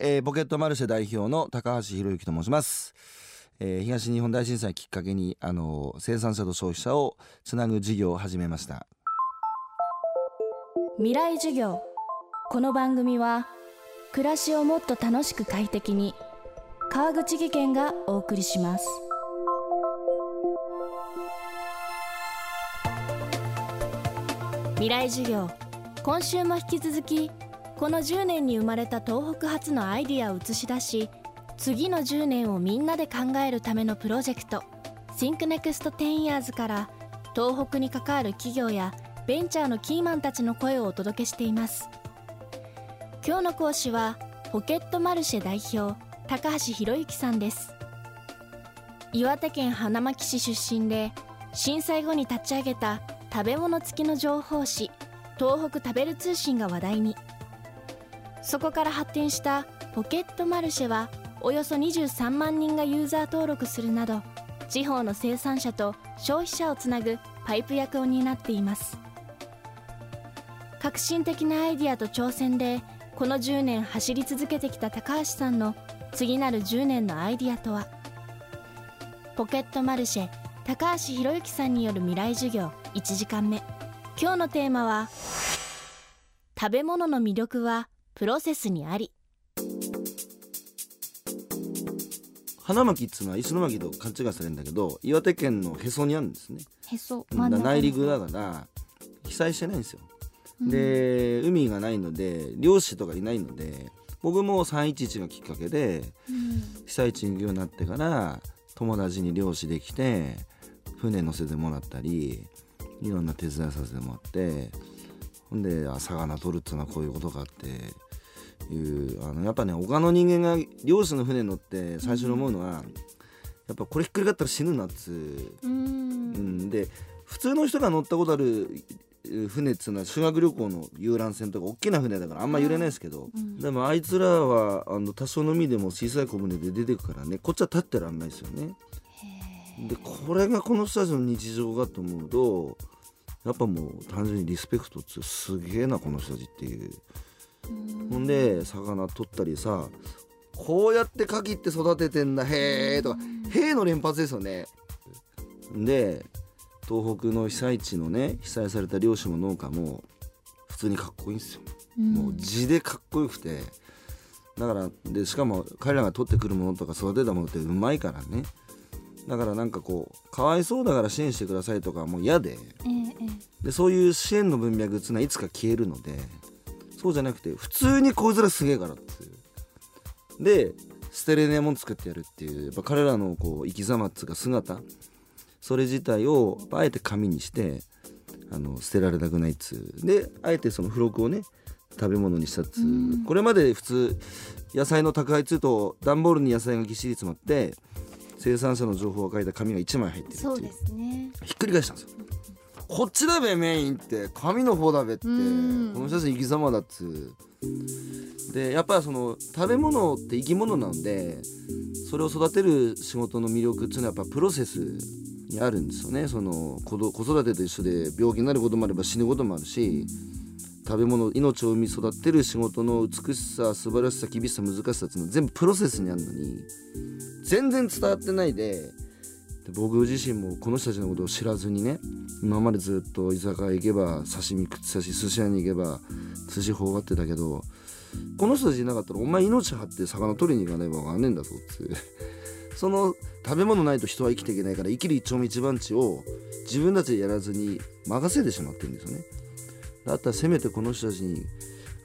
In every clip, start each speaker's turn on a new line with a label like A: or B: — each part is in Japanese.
A: えー、ポケットマルシェ代表の高橋博之と申します、えー東日本大震災きっかけにあの生産者と消費者をつなぐ事業を始めました。
B: 未来授業。この番組は暮らしをもっと楽しく快適に川口義賢がお送りします。未来授業。今週も引き続きこの10年に生まれた東北発のアイディアを映し出し次の10年をみんなで考えるためのプロジェクト ThinkNext10 Years から東北に関わる企業やベンチャーのキーマンたちの声をお届けしています。今日の講師はポケットマルシェ代表高橋博之さんです。岩手県花巻市出身で震災後に立ち上げた食べ物付きの情報誌東北食べる通信が話題に。そこから発展したポケットマルシェはおよそ23万人がユーザー登録するなど地方の生産者と消費者をつなぐパイプ役を担っています。革新的なアイディアと挑戦でこの10年走り続けてきた高橋さんの次なる10年のアイディアとはポケットマルシェ高橋博之さんによる未来授業1時間目。今日のテーマは食べ物の魅力はプロセスにあり。
A: 花巻っつうのは石巻と勘違いされるんだけど岩手県のへそにあるんですね。
B: へそ。
A: だから内陸だから被災してないんですよ、で海がないので漁師とかいないので僕も311がきっかけで被災地に行くようになってから友達に漁師できて船乗せてもらったりいろんな手伝いさせてもらってほんであ魚取るっていうのはこういうことかっていうあのやっぱね他の人間が漁師の船乗って最初に思うのは、やっぱこれひっくり返ったら死ぬなっつう。
B: うん。
A: うん、で普通の人が乗ったことあるえ船っつうのは修学旅行の遊覧船とか大きな船だからあんま揺れないですけど、
B: ん。
A: でもあいつらはあの多少の海でも小さい小舟で出てくからねこっちは立ってらんないですよね。でこれがこの人たちの日常かと思うとやっぱもう単純にリスペクトっつうすげえなこの人たちっていう。ほんで魚取ったりさこうやってカキって育ててんだへえとかへえの連発ですよね。で東北の被災地のね被災された漁師も農家も普通にかっこいいんですよ、もう字でかっこよくて。だからでしかも彼らが取ってくるものとか育てたものってうまいからね。だからなんかこうかわいそうだから支援してくださいとかもう嫌で。
B: えええ。
A: でそういう支援の文脈っていうのはいつか消えるのでそうじゃなくて普通にこいつらすげえからってで捨てれねえもん作ってやるっていうやっぱ彼らのこう生き様っつうか姿。それ自体をあえて紙にしてあの捨てられたくないっつう。であえてその付録をね食べ物にしたっつう、これまで普通野菜の宅配っつうと段ボールに野菜がぎっしり詰まって生産者の情報が書いた紙が1枚入ってるっていう。
B: そうですね。
A: ひっくり返したんですよこっちだべメインって紙の方だべってこ
B: ん。
A: の人たち生き様だっつう。でやっぱりその食べ物って生き物なんでそれを育てる仕事の魅力っていうのはやっぱプロセスにあるんですよね。その子育てと一緒で病気になることもあれば死ぬこともあるし食べ物命を産み育てる仕事の美しさ素晴らしさ厳しさ難しさっていうのは全部プロセスにあるのに全然伝わってないでで僕自身もこの人たちのことを知らずにね今までずっと居酒屋行けば刺身食ってたし寿司屋に行けば寿司頬張ってたけどこの人たちいなかったらお前命張って魚取りに行かないばわかんねえんだぞって その食べ物ないと人は生きていけないから生きる一丁目一番地を自分たちでやらずに任せてしまってるんですよね。だったらせめてこの人たちに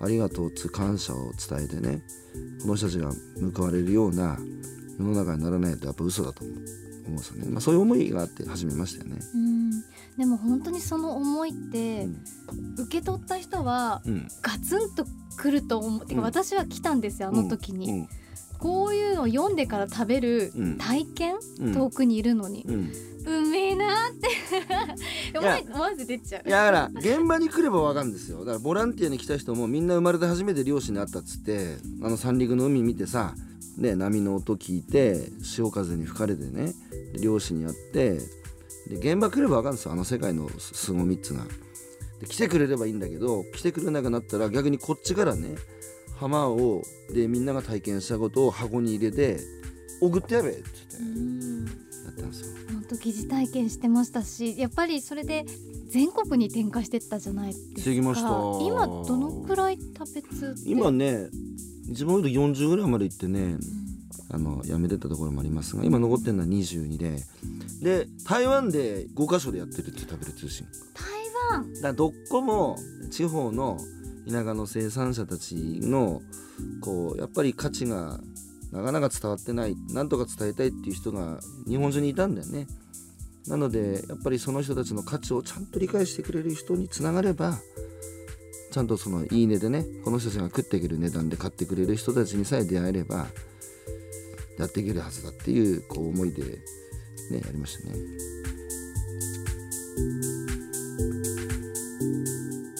A: ありがとうつ感謝を伝えてねこの人たちが報われるような世の中にならないとやっぱ嘘だと思う。思うんですよね、まあ、そういう思いがあって始めましたよね。
C: うん。でも本当にその思いって
A: うん
C: 受け取った人は
A: うん。
C: ガツンとくると思う、てか
A: うん。
C: 私は来たんですよあの時に、
A: うん。
C: こういうのを読んでから食べる
A: うん
C: 体験、
A: うん。
C: 遠くにいるのに、
A: うん。
C: うめえなーって。思わず出ちゃう。
A: いやだから現場に来ればわかるんですよ。だからボランティアに来た人もみんな生まれて初めて漁師に会ったっつってあの三陸の海見てさ、ね、波の音聞いて潮風に吹かれてねで漁師に会ってで現場来ればわかるんですよ。あの世界のす凄みっつうのはで来てくれればいいんだけど来てくれなくなったら逆にこっちからね浜をでみんなが体験したことを箱に入れて送ってやれって
C: うん
A: 言って。やったんですよ。
C: 本当疑似体験してましたしやっぱりそれで全国に展開してったじゃないですか。今どのくらい食べつって
A: 今ね一番多いと40ぐらいまで行ってねあの辞めてたところもありますが今残ってるのは22で。で台湾で5カ所でやってるって食べる通信。
C: 台湾？
A: だどっこも地方の田舎の生産者たちのこうやっぱり価値がなかなか伝わってないなんとか伝えたいっていう人が日本中にいたんだよね。なのでやっぱりその人たちの価値をちゃんと理解してくれる人につながればちゃんとそのいい値でねこの人たちが食っていける値段で買ってくれる人たちにさえ出会えればやっていけるはずだっていうこう思いでねやりましたね。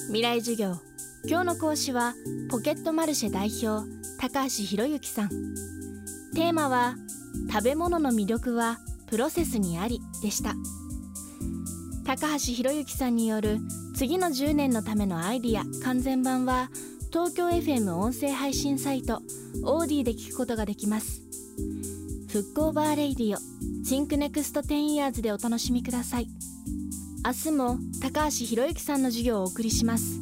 B: 未来授業。今日の講師はポケットマルシェ代表高橋博之さん。テーマは食べ物の魅力はプロセスにありでした。高橋博之さんによる次の10年のためのアイディア完全版は東京 FM 音声配信サイト AuDee で聞くことができます。復興バー Radio Think Next 10 Years でお楽しみください。明日も高橋博之さんの授業をお送りします。